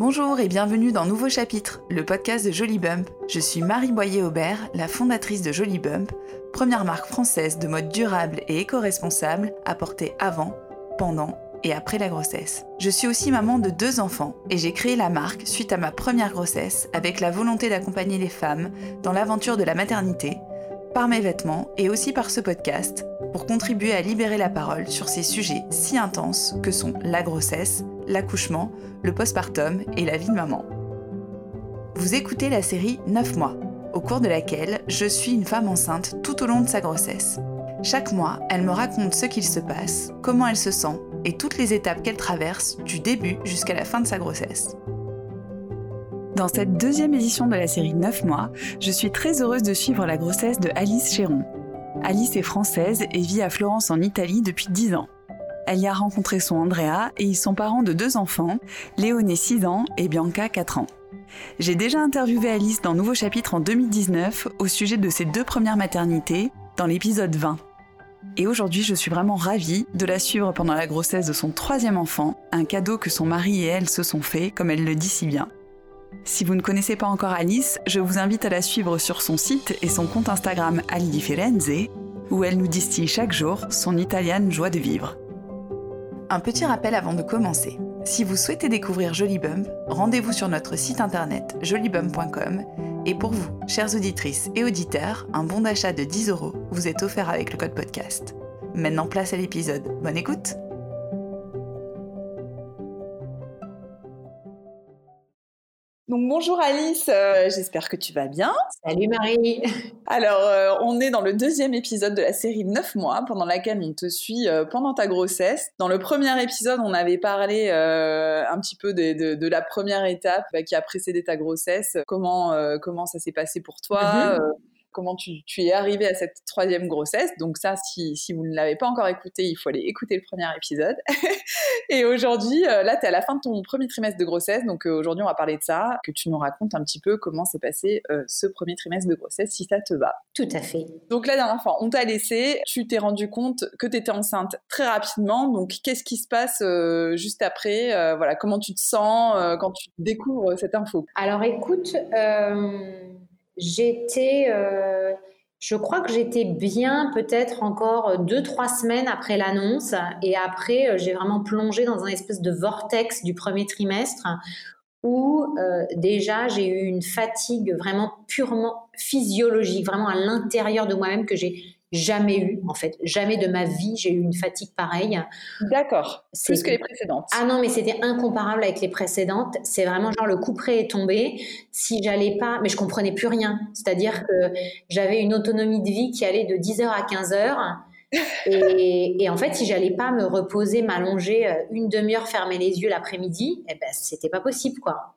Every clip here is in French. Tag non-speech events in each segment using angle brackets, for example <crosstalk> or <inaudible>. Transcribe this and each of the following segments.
Bonjour et bienvenue dans Nouveau Chapitre, le podcast de Jolie Bump. Je suis Marie Boyer-Aubert, la fondatrice de Jolie Bump, première marque française de mode durable et éco-responsable à porter avant, pendant et après la grossesse. Je suis aussi maman de deux enfants et j'ai créé la marque suite à ma première grossesse avec la volonté d'accompagner les femmes dans l'aventure de la maternité, par mes vêtements et aussi par ce podcast, pour contribuer à libérer la parole sur ces sujets si intenses que sont la grossesse, l'accouchement, le postpartum et la vie de maman. Vous écoutez la série 9 mois, au cours de laquelle je suis une femme enceinte tout au long de sa grossesse. Chaque mois, elle me raconte ce qu'il se passe, comment elle se sent et toutes les étapes qu'elle traverse du début jusqu'à la fin de sa grossesse. Dans cette deuxième édition de la série 9 mois, je suis très heureuse de suivre la grossesse de Alice Chéron. Alice est française et vit à Florence en Italie depuis 10 ans. Elle y a rencontré son Andrea et ils sont parents de deux enfants, Léoné 6 ans et Bianca 4 ans. J'ai déjà interviewé Alice dans Nouveau Chapitre en 2019 au sujet de ses deux premières maternités, dans l'épisode 20. Et aujourd'hui, je suis vraiment ravie de la suivre pendant la grossesse de son troisième enfant, un cadeau que son mari et elle se sont fait, comme elle le dit si bien. Si vous ne connaissez pas encore Alice, je vous invite à la suivre sur son site et son compte Instagram Ali Differenze, où elle nous distille chaque jour son italienne joie de vivre. Un petit rappel avant de commencer. Si vous souhaitez découvrir Jolibump, rendez-vous sur notre site internet jolibump.com et pour vous, chères auditrices et auditeurs, un bon d'achat de 10 euros vous est offert avec le code podcast. Maintenant place à l'épisode. Bonne écoute Donc bonjour Alice, euh, j'espère que tu vas bien. Salut Marie. <laughs> Alors euh, on est dans le deuxième épisode de la série 9 mois pendant laquelle on te suit euh, pendant ta grossesse. Dans le premier épisode on avait parlé un petit peu de, la première étape bah, qui a précédé ta grossesse, comment, comment ça s'est passé pour toi. Mhm comment tu, es arrivé à cette troisième grossesse. Donc ça, si, vous ne l'avez pas encore écouté, il faut aller écouter le premier épisode. <laughs> et aujourd'hui, euh, là, tu es à la fin de ton premier trimestre de grossesse. Donc euh, aujourd'hui, on va parler de ça, que tu nous racontes un petit peu comment s'est passé euh, ce premier trimestre de grossesse, si ça te va. Tout à fait. Donc la dernière fois, on t'a laissé, tu t'es rendu compte que tu étais enceinte très rapidement. Donc qu'est-ce qui se passe juste après Voilà, comment tu te sens quand tu découvres cette info? Alors écoute, J'étais, euh, je crois que j'étais bien peut-être encore deux, trois semaines après l'annonce. Et après, euh, j'ai vraiment plongé dans un espèce de vortex du premier trimestre où euh, déjà j'ai eu une fatigue vraiment purement physiologique, vraiment à l'intérieur de moi-même que j'ai jamais eu, en fait. Jamais de ma vie, j'ai eu une fatigue pareille. D'accord. Plus que les précédentes. Ah non, mais c'était incomparable avec les précédentes. C'est vraiment genre le coup près est tombé. Si j'allais pas, mais je comprenais plus rien. C'est-à-dire que j'avais une autonomie de vie qui allait de 10h à 15h. <laughs> Et, et, en fait, si j'allais pas me reposer, m'allonger euh, une demi-heure, fermer les yeux l'après-midi, eh ben, c'était pas possible, quoi.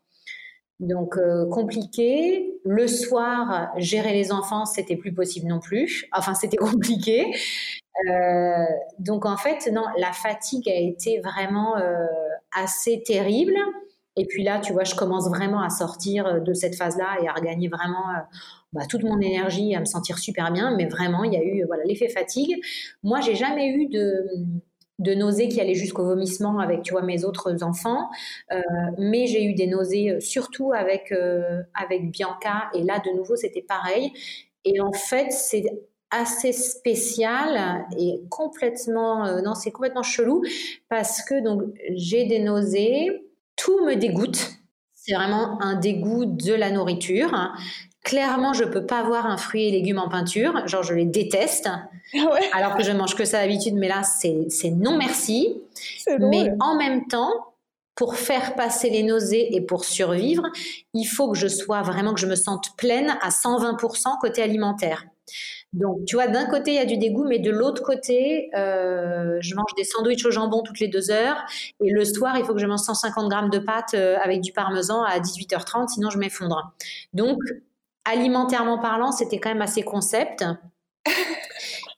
Donc euh, compliqué. Le soir, gérer les enfants, c'était plus possible non plus. Enfin, c'était <laughs> compliqué. Euh, donc en fait, non, la fatigue a été vraiment euh, assez terrible. Et puis là, tu vois, je commence vraiment à sortir de cette phase-là et à regagner vraiment bah, toute mon énergie, à me sentir super bien. Mais vraiment, il y a eu voilà l'effet fatigue. Moi, j'ai jamais eu de de nausées qui allaient jusqu'au vomissement avec tu vois mes autres enfants. Euh, mais j'ai eu des nausées euh, surtout avec euh, avec Bianca. Et là de nouveau c'était pareil. Et en fait c'est assez spécial et complètement non c'est complètement chelou parce que donc j'ai des nausées. Tout me dégoûte. C'est vraiment un dégoût de la nourriture Clairement, je peux pas avoir un fruit et légumes en peinture. Genre, je les déteste. Ah alors que je mange que ça d'habitude, mais là, c'est non merci. Mais en même temps, pour faire passer les nausées et pour survivre, il faut que je sois vraiment, que je me sente pleine à 120% côté alimentaire. Donc, tu vois, d'un côté, il y a du dégoût, mais de l'autre côté, euh, je mange des sandwichs au jambon toutes les deux heures. Et le soir, il faut que je mange 150 grammes de pâtes euh, avec du parmesan à 18h30, sinon je m'effondre. Donc, alimentairement parlant, c'était quand même assez concept. <laughs>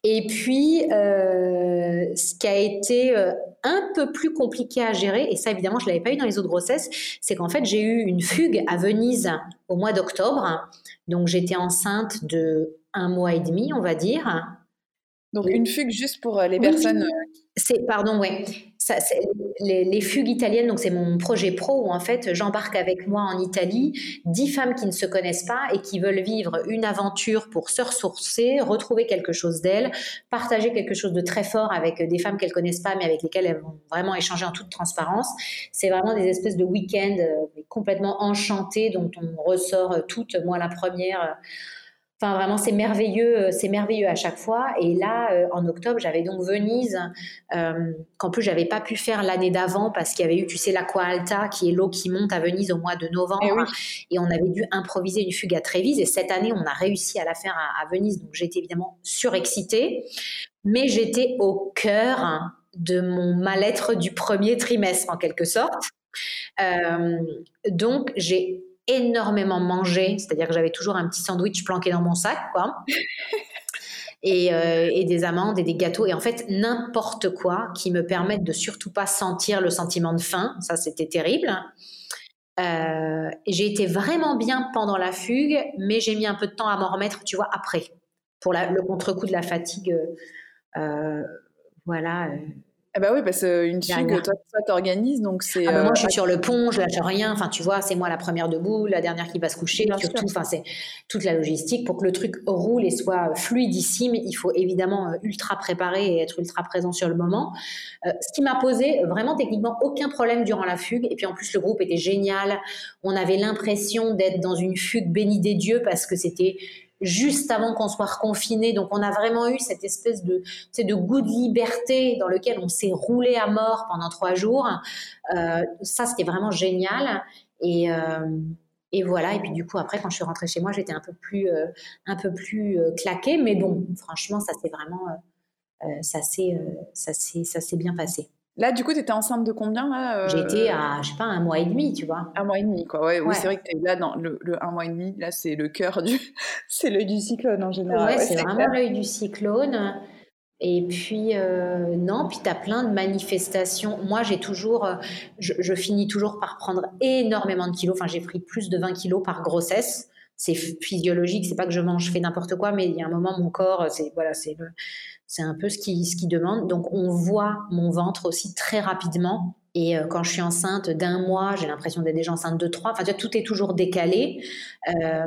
Et puis, euh, ce qui a été euh, un peu plus compliqué à gérer, et ça évidemment je l'avais pas eu dans les autres grossesses, c'est qu'en fait j'ai eu une fugue à Venise au mois d'octobre. Donc j'étais enceinte de un mois et demi, on va dire. Donc une fugue juste pour euh, les personnes. C'est pardon, ouais. Ça, les, les, fugues italiennes, donc c'est mon projet pro où en fait j'embarque avec moi en Italie dix femmes qui ne se connaissent pas et qui veulent vivre une aventure pour se ressourcer, retrouver quelque chose d'elles, partager quelque chose de très fort avec des femmes qu'elles connaissent pas mais avec lesquelles elles vont vraiment échanger en toute transparence. C'est vraiment des espèces de week-ends euh, complètement enchantés dont on ressort toutes, moi la première Enfin, vraiment, c'est merveilleux, euh, c'est merveilleux à chaque fois. Et là, euh, en octobre, j'avais donc Venise, euh, qu'en plus, j'avais pas pu faire l'année d'avant parce qu'il y avait eu, tu sais, l'Aqua Alta, qui est l'eau qui monte à Venise au mois de novembre. Eh et, on avait dû improviser une fugue à Trévise. Et cette année, on a réussi à la faire à, Venise. Donc, j'étais évidemment surexcitée. Mais j'étais au cœur de mon mal-être du premier trimestre, en quelque sorte. donc, j'ai énormément mangé, c'est-à-dire que j'avais toujours un petit sandwich planqué dans mon sac, quoi. <laughs> Euh, et, des amandes et des gâteaux et en fait n'importe quoi qui me permette de surtout pas sentir le sentiment de faim. Ça, c'était terrible. Euh, j'ai été vraiment bien pendant la fugue, mais j'ai mis un peu de temps à m'en remettre, tu vois, après, pour le contre-coup de la fatigue. Euh, voilà. Ah bah oui, parce qu'une fugue, toi, toi t'organises, donc c'est. Ah bah moi, je suis euh, sur le pont, je lâche rien. Enfin, tu vois, c'est moi la première debout, la dernière qui va se coucher, surtout. Enfin, c'est toute la logistique pour que le truc roule et soit fluidissime. Il faut évidemment euh, ultra préparer et être ultra présent sur le moment. Euh, ce qui m'a posé vraiment techniquement aucun problème durant la fugue. Et puis en plus, le groupe était génial. On avait l'impression d'être dans une fugue bénie des dieux parce que c'était juste avant qu'on soit reconfiné. Donc on a vraiment eu cette espèce de, de goût de liberté dans lequel on s'est roulé à mort pendant trois jours. Euh, ça, c'était vraiment génial. Et, euh, et, voilà. Et puis du coup, après, quand je suis rentrée chez moi, j'étais un peu plus, euh, un peu plus claquée. Mais bon, franchement, ça s'est vraiment, ça s'est, ça s'est bien passé. Là, du coup, tu étais enceinte de combien là euh J'étais à, je sais pas, un mois et demi, tu vois. Un mois et demi, quoi. Ouais, Oui, c'est vrai que tu es là dans le, un mois et demi. Là, c'est le cœur du. <laughs> c'est l'œil du cyclone en général. Ouais, c'est vraiment l'œil du cyclone. Et puis, euh, non, puis tu as plein de manifestations. Moi, j'ai toujours. Euh, je, je, finis toujours par prendre énormément de kilos. Enfin, j'ai pris plus de 20 kilos par grossesse. C'est physiologique, c'est pas que je mange, je fais n'importe quoi, mais il y a un moment, mon corps, c'est voilà, c'est un peu ce qui, ce qui demande. Donc, on voit mon ventre aussi très rapidement. Et euh, quand je suis enceinte d'un mois, j'ai l'impression d'être déjà enceinte de trois. Enfin, tout est toujours décalé. Euh,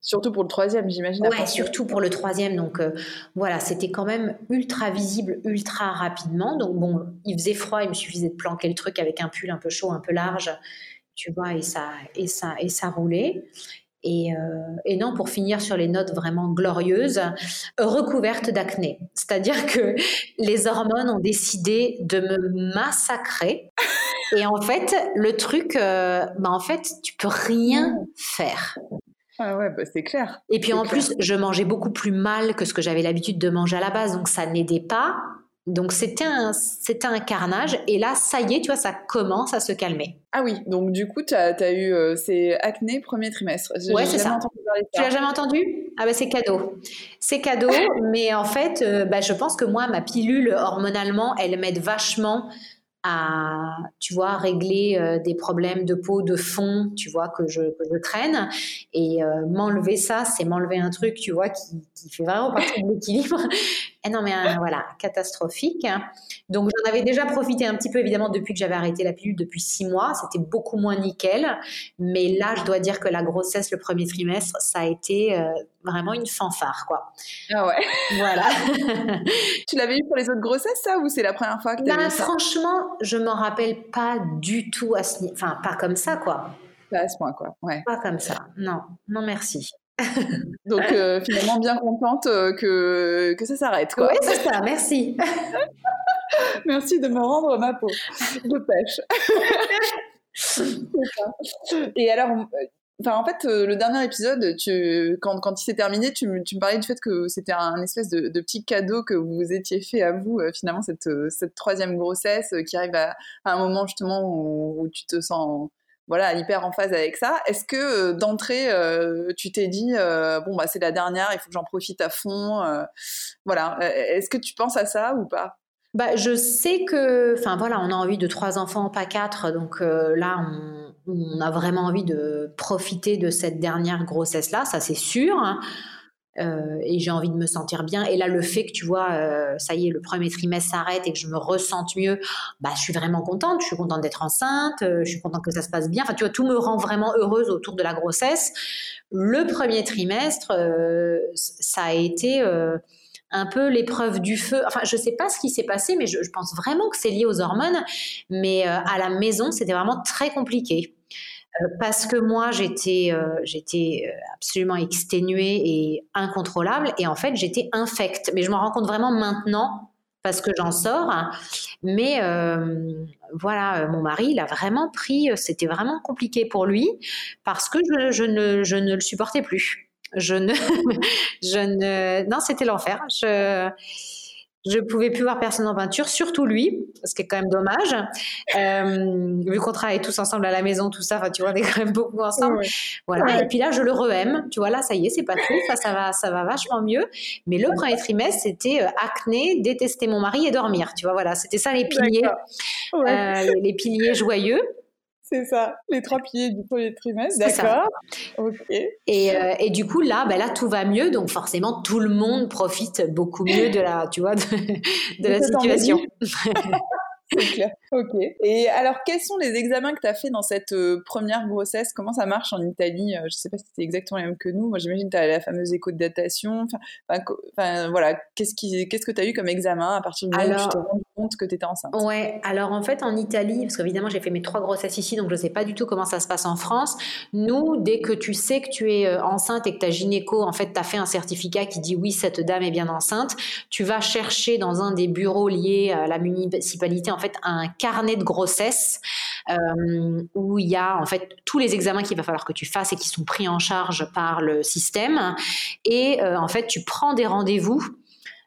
surtout pour le troisième, j'imagine. Ouais, surtout pour le troisième. Donc euh, voilà, c'était quand même ultra visible, ultra rapidement. Donc bon, il faisait froid, il me suffisait de planquer le truc avec un pull un peu chaud, un peu large, tu vois, et ça, et ça, et ça roulait. Euh, et, non, pour finir sur les notes vraiment glorieuses, recouverte d'acné. C'est-à-dire que les hormones ont décidé de me massacrer. Et en fait, le truc, euh, bah en fait, tu peux rien faire. Ah ouais, bah c'est clair. Et puis en plus, je mangeais beaucoup plus mal que ce que j'avais l'habitude de manger à la base, donc ça n'aidait pas. Donc c'était un, c'était un carnage. Et là, ça y est, tu vois, ça commence à se calmer. Ah oui, donc du coup, tu as, eu euh, ces acné premier trimestre. Ouais, c'est ça. Tu l'as jamais entendu? Ah ben c'est cadeau. C'est cadeau, <laughs> mais en fait, euh, bah, je pense que moi, ma pilule hormonalement, elle m'aide vachement à, tu vois, régler euh, des problèmes de peau, de fond, tu vois, que je, que je traîne. Et euh, m'enlever ça, c'est m'enlever un truc, tu vois, qui, qui fait vraiment partie de l'équilibre. Non, mais euh, voilà, catastrophique. Donc, j'en avais déjà profité un petit peu, évidemment, depuis que j'avais arrêté la pilule depuis six mois. C'était beaucoup moins nickel. Mais là, je dois dire que la grossesse, le premier trimestre, ça a été vraiment une fanfare, quoi. Ah ouais. Voilà. <laughs> tu l'avais eu pour les autres grossesses, ça, ou c'est la première fois que tu bah, Franchement, je m'en rappelle pas du tout à ce Enfin, pas comme ça, quoi. Pas à ce point, quoi. Ouais. Pas comme ça. Non, non, merci. <laughs> Donc, euh, finalement, bien contente euh, que, que ça s'arrête. Oui, c'est ça, merci. <laughs> merci de me rendre ma peau de pêche. <laughs> Et alors, Enfin, en fait, euh, le dernier épisode, tu, quand, quand il s'est terminé, tu, tu, me parlais du fait que c'était un espèce de, de, petit cadeau que vous étiez fait à vous, euh, finalement, cette, euh, cette troisième grossesse qui arrive à, un moment justement où, tu te sens voilà, hyper en phase avec ça. Est-ce que d'entrée, tu t'es dit, bon, bah, c'est la dernière, il faut que j'en profite à fond Voilà. Est-ce que tu penses à ça ou pas? Bah, je sais que, enfin voilà, on a envie de trois enfants, pas quatre, donc là, on, on a vraiment envie de profiter de cette dernière grossesse-là, ça c'est sûr. Hein. Euh, et j'ai envie de me sentir bien. Et là, le fait que tu vois, euh, ça y est, le premier trimestre s'arrête et que je me ressente mieux, bah, je suis vraiment contente. Je suis contente d'être enceinte, euh, je suis contente que ça se passe bien. Enfin, tu vois, tout me rend vraiment heureuse autour de la grossesse. Le premier trimestre, ça a été un peu l'épreuve du feu. Enfin, je sais pas ce qui s'est passé, mais je, je, pense vraiment que c'est lié aux hormones. Mais à la maison, c'était vraiment très compliqué. Euh, parce que moi j'étais euh, euh, absolument exténuée et incontrôlable. Et en fait j'étais infecte. Mais je m'en rends compte vraiment maintenant parce que j'en sors. Mais voilà mon mari il a vraiment pris c'était vraiment compliqué pour lui parce que je, je, ne, je ne le supportais plus. Je ne <laughs> je ne non c'était l'enfer. Je je pouvais plus voir personne en peinture, surtout lui, ce qui est quand même dommage. Euh, vu qu'on travaille tous ensemble à la maison, tout ça, tu vois, on est quand même beaucoup ensemble. Voilà. Et puis là, je le re-aime. Tu vois, là, ça y est, c'est pas tout. Ça, ça va, ça va vachement mieux. Mais le premier trimestre, c'était euh, acné, détester mon mari et dormir. Tu vois, voilà, c'était ça les piliers, euh, les piliers joyeux. C'est ça, les trois piliers du premier trimestre, d'accord. Ok. Et, euh, et, du coup, là, ben là, tout va mieux, donc forcément, tout le monde profite beaucoup mieux de la, tu vois, de, <laughs> de la situation. <laughs> C'est clair. Ok. Et alors, quels sont les examens que tu as fait dans cette euh, première grossesse? Comment ça marche en Italie? Euh, Je ne sais pas si c'est exactement les mêmes que nous. Moi, j'imagine que tu as la fameuse écho de datation. Enfin, voilà. Qu'est-ce, qui, qu'est-ce que tu as eu comme examen à partir du moment où tu te rends que tu étais enceinte Ouais. Alors, en fait, en Italie, parce qu'évidemment, j'ai fait mes trois grossesses ici, donc je ne sais pas du tout comment ça se passe en France. Nous, dès que tu sais que tu es euh, enceinte et que ta gynéco, en fait, tu as fait un certificat qui dit oui, cette dame est bien enceinte, tu vas chercher dans un des bureaux liés à la municipalité, en fait, un carnet de grossesse euh, où il y a en fait tous les examens qu'il va falloir que tu fasses et qui sont pris en charge par le système. Et euh, en fait, tu prends des rendez-vous.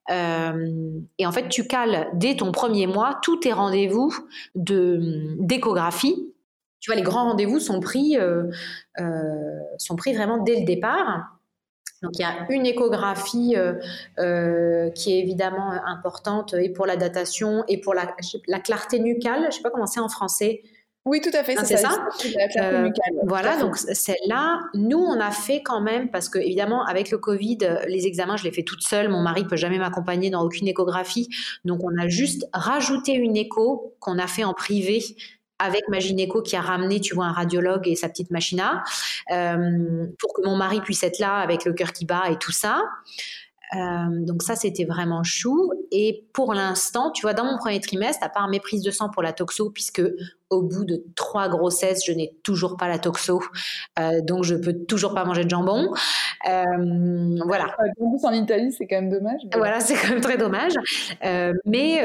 Euh, et en fait, tu cales dès ton premier mois tous tes rendez-vous de d'échographie. Tu vois, les grands rendez-vous sont pris, sont pris vraiment dès le départ. Donc il y a une échographie euh, euh, qui est évidemment importante et pour la datation et pour la, la clarté nucale. Je ne sais pas comment c'est en français. Oui, tout à fait, ah, c'est ça. Euh, voilà, donc celle-là, nous, on a fait quand même, parce que évidemment, avec le Covid, les examens, je les fais toute seule. Mon mari peut jamais m'accompagner dans aucune échographie. Donc, on a juste rajouté une écho qu'on a fait en privé avec ma gynéco qui a ramené, tu vois, un radiologue et sa petite machina, euh, pour que mon mari puisse être là avec le cœur qui bat et tout ça. Euh, donc ça, c'était vraiment chou. Et pour l'instant, tu vois, dans mon premier trimestre, à part mes prises de sang pour la toxo, puisque au bout de trois grossesses, je n'ai toujours pas la toxo, euh, donc je peux toujours pas manger de jambon. Euh, voilà. En plus, en Italie, c'est quand même dommage. Voilà, c'est quand même très dommage. Mais,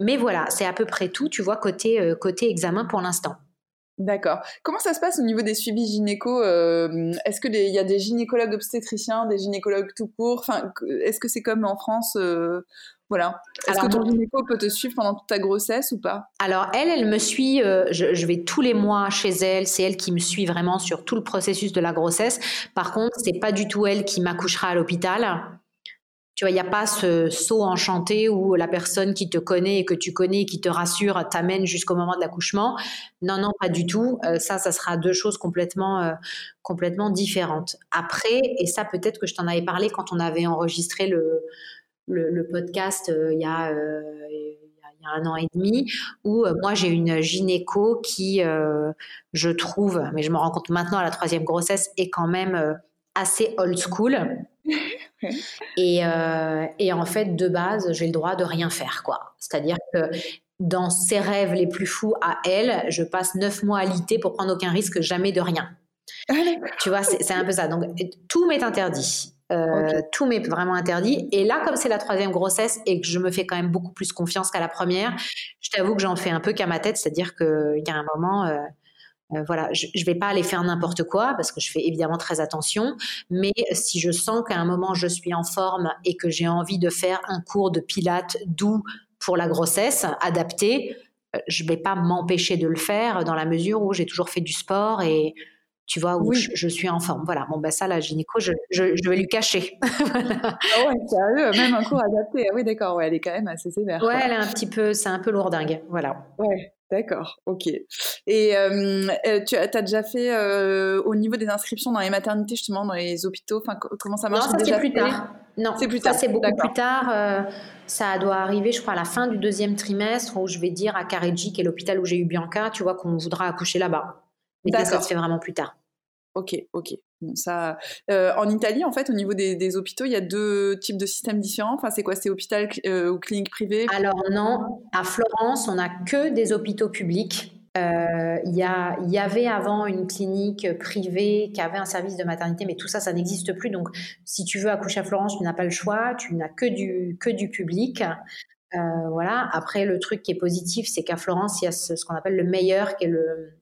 mais voilà, c'est à peu près tout, tu vois, côté, côté examen pour l'instant. D'accord. Comment ça se passe au niveau des suivis gynéco euh, Est-ce qu'il y a des gynécologues obstétriciens, des gynécologues tout court? Enfin, Est-ce que c'est comme en France euh, voilà? Est-ce que ton gynéco peut te suivre pendant toute ta grossesse ou pas? Alors elle, elle me suit. Euh, je, je, vais tous les mois chez elle. C'est elle qui me suit vraiment sur tout le processus de la grossesse. Par contre, c'est pas du tout elle qui m'accouchera à l'hôpital. Tu vois, il n'y a pas ce saut enchanté où la personne qui te connaît et que tu connais et qui te rassure t'amène jusqu'au moment de l'accouchement. Non, non, pas du tout. Euh, ça, ça sera deux choses complètement, euh, complètement différentes. Après, et ça peut-être que je t'en avais parlé quand on avait enregistré le, le, podcast euh, il y a un an et demi, où moi j'ai une gynéco qui, je trouve, mais je me rends compte maintenant à la troisième grossesse, est quand même assez old school. <laughs> et, euh, et, en fait, de base, j'ai le droit de rien faire, quoi. C'est-à-dire que dans ses rêves les plus fous à elle, je passe neuf mois à l'ité pour prendre aucun risque, jamais de rien. Ah, tu vois, c'est un peu ça. Donc, tout m'est interdit. Euh, okay. Tout m'est vraiment interdit. Et là, comme c'est la troisième grossesse et que je me fais quand même beaucoup plus confiance qu'à la première, je t'avoue que j'en fais un peu qu'à ma tête. C'est-à-dire qu'il y a un moment, euh, euh, voilà, je ne vais pas aller faire n'importe quoi parce que je fais évidemment très attention. Mais si je sens qu'à un moment je suis en forme et que j'ai envie de faire un cours de pilates doux pour la grossesse, adapté, euh, je ne vais pas m'empêcher de le faire dans la mesure où j'ai toujours fait du sport et tu vois, où oui. je, je, suis en forme. Voilà, bon, ben ça, la gynéco, je, je, je vais lui cacher. <laughs> voilà. Ah ouais, sérieux, même un cours adapté. Ah oui, d'accord, ouais, elle est quand même assez sévère. Ouais, quoi. elle est un petit peu, c'est un peu lourdingue, voilà. Ouais. D'accord, ok. Et euh, euh, tu as, déjà fait euh, au niveau des inscriptions dans les maternités, justement, dans les hôpitaux Comment ça marche? Non, ça c'est plus tard. Non, c'est plus. Ça c'est beaucoup plus tard. ça doit arriver, je crois, à la fin du deuxième trimestre où je vais dire à Careggi, qui est l'hôpital où j'ai eu Bianca, tu vois, qu'on voudra accoucher là-bas. Mais ça se fait vraiment plus tard. Ok, ok. Euh, en Italie, en fait, au niveau des, hôpitaux, il y a deux types de systèmes différents. Enfin, c'est quoi? C'est hôpital euh, ou clinique privée? Alors non, à Florence, on n'a que des hôpitaux publics. Euh, il y, avait avant une clinique privée qui avait un service de maternité, mais tout ça, ça n'existe plus. Donc, si tu veux accoucher à Florence, tu n'as pas le choix, tu n'as que du, que du public. voilà. Après, le truc qui est positif, c'est qu'à Florence, il y a ce qu'on appelle le meilleur, qui est le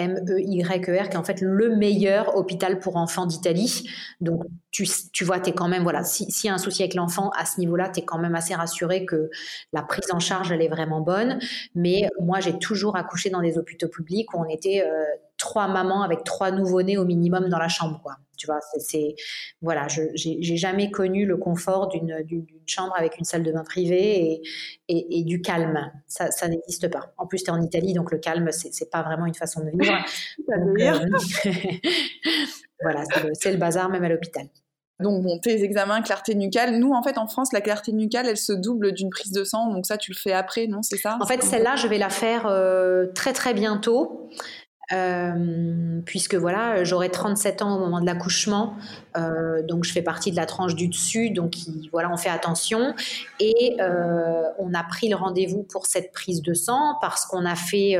M-E-Y-E-R, qui est en fait le meilleur hôpital pour enfants d'Italie. Donc, tu, tu vois, tu quand même, voilà, s'il y a un souci avec l'enfant, à ce niveau-là, tu es quand même assez rassuré que la prise en charge, elle est vraiment bonne. Mais moi, j'ai toujours accouché dans des hôpitaux publics où on était euh, trois mamans avec trois nouveau-nés au minimum dans la chambre, quoi. Tu vois, c'est, voilà, j'ai jamais connu le confort d'une chambre avec une salle de bain privée et, et, du calme. Ça, ça n'existe pas. En plus, tu es en Italie, donc le calme, c'est pas vraiment une façon de vivre. <laughs> Euh, <laughs> voilà, c'est le, bazar même à l'hôpital. Donc, bon, tes examens, clarté nucale. Nous, en fait, en France, la clarté nucale, elle se double d'une prise de sang. Donc, ça, tu le fais après, non C'est ça? En fait, celle-là, je vais la faire euh, très, très bientôt. Euh, puisque voilà, j'aurai 37 ans au moment de l'accouchement, euh, donc je fais partie de la tranche du dessus, donc voilà, on fait attention. Et euh, on a pris le rendez-vous pour cette prise de sang parce qu'on a fait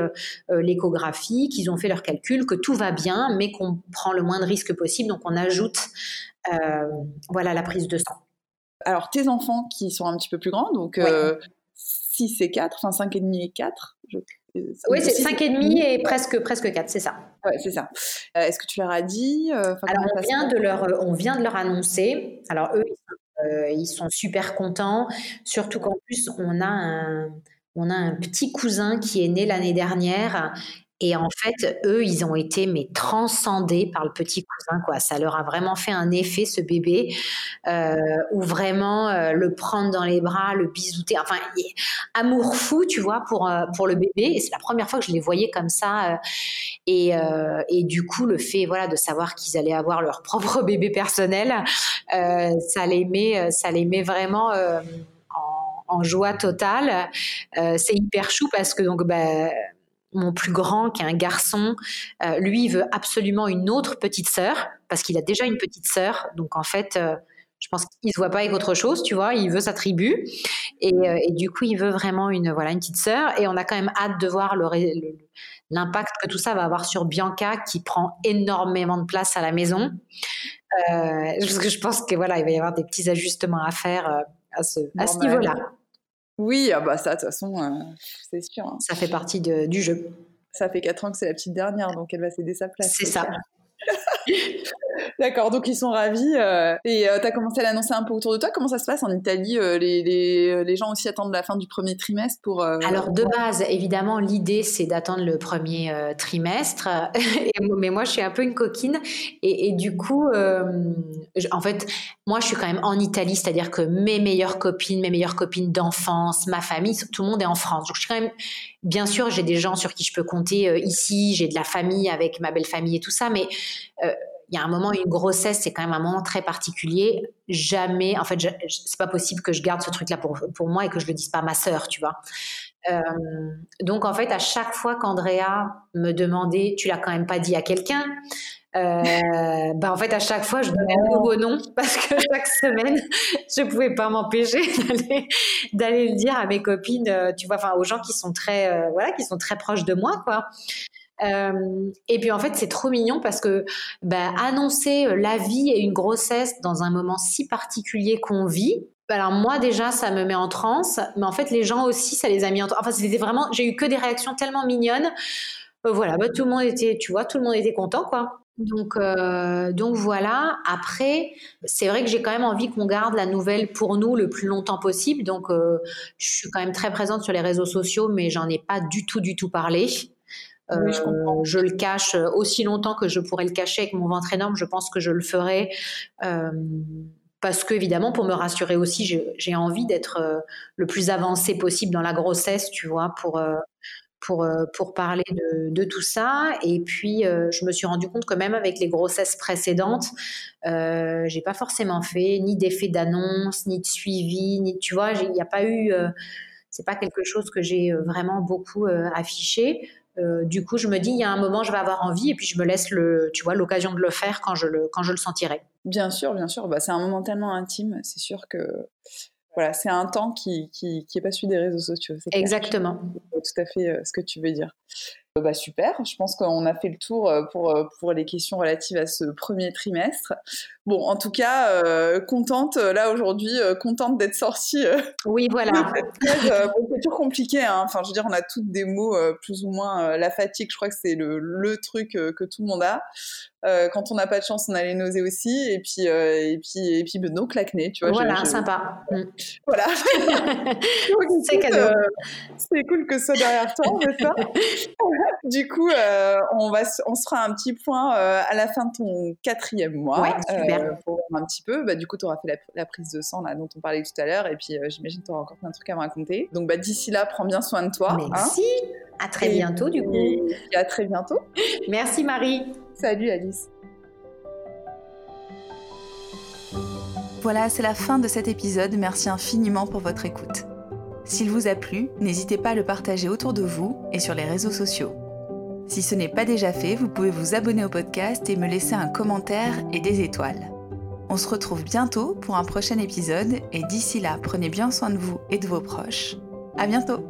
l'échographie, qu'ils ont fait leurs calculs, que tout va bien, mais qu'on prend le moins de risques possible, donc on ajoute voilà la prise de sang. Alors tes enfants qui sont un petit peu plus grands, donc 6 et 4, enfin 5 et demi et 4, je oui, c'est 5,5 et presque, presque 4, c'est ça. Ouais, c'est ça. Euh, est-ce que tu leur as dit euh, Alors, on vient, de leur, euh, on vient de leur annoncer. Alors, eux, ils sont, super contents, surtout qu'en plus, on a, un, on a un petit cousin qui est né l'année dernière et en fait, eux, ils ont été mais transcendés par le petit cousin, quoi. Ça leur a vraiment fait un effet ce bébé, euh, où vraiment euh, le prendre dans les bras, le bisouter, enfin amour fou, tu vois, pour euh, pour le bébé. Et c'est la première fois que je les voyais comme ça. et et du coup, le fait, voilà, de savoir qu'ils allaient avoir leur propre <laughs> bébé personnel, ça les met, ça les met vraiment. En, joie totale, c'est hyper chou parce que donc bah, mon plus grand, qui est un garçon, euh, lui, il veut absolument une autre petite sœur, parce qu'il a déjà une petite sœur. Donc, en fait, euh, je pense qu'il se voit pas avec autre chose, tu vois. Il veut sa tribu. Et, euh, du coup, il veut vraiment une, voilà, une petite sœur. Et on a quand même hâte de voir l'impact que tout ça va avoir sur Bianca, qui prend énormément de place à la maison. parce que je pense que voilà, il va y avoir des petits ajustements à faire à ce, à ce niveau-là. Oui, ah bah ça, de toute façon, euh, c'est sûr. Hein. Ça fait partie du jeu. Ça fait 4 ans que c'est la petite dernière, donc elle va céder sa place. C'est ça. <laughs> D'accord, donc ils sont ravis. Euh, et euh, tu as commencé à l'annoncer un peu autour de toi. Comment ça se passe en Italie euh, les, les, les, gens aussi attendent la fin du premier trimestre pour. Alors, de base, évidemment, l'idée, c'est d'attendre le premier trimestre. <laughs> mais moi, je suis un peu une coquine. Et, et du coup, en fait, moi, je suis quand même en Italie, c'est-à-dire que mes meilleures copines, mes meilleures copines d'enfance, ma famille, tout le monde est en France. Donc, je suis quand même. Bien sûr, j'ai des gens sur qui je peux compter ici, j'ai de la famille avec ma belle famille et tout ça, mais il y a un moment, une grossesse, c'est quand même un moment très particulier. Jamais, en fait, c'est pas possible que je garde ce truc-là pour, pour moi et que je le dise pas à ma sœur, tu vois. Euh, donc, en fait, à chaque fois qu'Andrea me demandait, tu l'as quand même pas dit à quelqu'un, euh, <laughs> bah en fait, à chaque fois, je donnais un nouveau nom <laughs> parce que chaque semaine, je pouvais pas m'empêcher <laughs> d'aller le dire à mes copines, euh, tu vois, enfin aux gens qui sont très, voilà, qui sont très proches de moi, quoi. Euh, et puis en fait, c'est trop mignon parce que bah, annoncer euh, la vie et une grossesse dans un moment si particulier qu'on vit, alors moi déjà ça me met en transe, mais en fait les gens aussi ça les a mis en transe. Enfin c'était vraiment, j'ai eu que des réactions tellement mignonnes. Euh, voilà, bah, tout le monde était, tu vois, tout le monde était content quoi. Donc, donc voilà. Après, c'est vrai que j'ai quand même envie qu'on garde la nouvelle pour nous le plus longtemps possible. Donc, je suis quand même très présente sur les réseaux sociaux, mais j'en ai pas du tout, du tout parlé. Euh, je, le cache aussi longtemps que je pourrais le cacher avec mon ventre énorme. Je pense que je le ferai. Euh, parce que évidemment pour me rassurer aussi j'ai envie d'être le plus avancé possible dans la grossesse tu vois pour pour, pour parler de, de, tout ça. Et puis, je me suis rendu compte que même avec les grossesses précédentes, euh, j'ai pas forcément fait ni d'effet d'annonce, ni de suivi, ni, tu vois, il n'y a pas eu, c'est pas quelque chose que j'ai vraiment beaucoup affiché. Du coup, je me dis, il y a un moment, je vais avoir envie, et puis je me laisse le, tu vois, l'occasion de le faire quand je le, quand je le sentirai. Bien sûr, bien sûr. Bah, c'est un moment tellement intime. C'est sûr que voilà, c'est un temps qui, qui, qui est pas celui des réseaux sociaux. Exactement. Tout à fait euh, ce que tu veux dire. Euh, bah, super, je pense qu'on a fait le tour euh, pour, pour les questions relatives à ce premier trimestre. Bon, en tout cas, contente, là aujourd'hui, contente d'être sortie. oui, voilà. c'est toujours compliqué, hein. enfin je veux dire, on a toutes des mots, plus ou moins, la fatigue, je crois que c'est le, le truc que tout le monde a. Euh, quand on n'a pas de chance, on a les nausées aussi. Et puis, euh, et puis, et puis tu vois. Voilà, sympa. <laughs> Voilà. <laughs> c'est cadeau. Euh, c'est cool que ce soit derrière toi, ça. <laughs> du coup, on, va, on sera un petit point à la fin de ton quatrième mois. Ouais, super. pour voir un petit peu. Bah, du coup, tu auras fait la, prise de sang là, dont on parlait tout à l'heure. Et puis, j'imagine que tu auras encore plein de trucs à me raconter. Donc, bah, d'ici là, prends bien soin de toi. Hein. Merci. à très bientôt, du coup. Et à très bientôt. Merci, Marie. Salut Alice. Voilà, c'est la fin de cet épisode. Merci infiniment pour votre écoute. S'il vous a plu, n'hésitez pas à le partager autour de vous et sur les réseaux sociaux. Si ce n'est pas déjà fait, vous pouvez vous abonner au podcast et me laisser un commentaire et des étoiles. On se retrouve bientôt pour un prochain épisode et d'ici là, prenez bien soin de vous et de vos proches. À bientôt!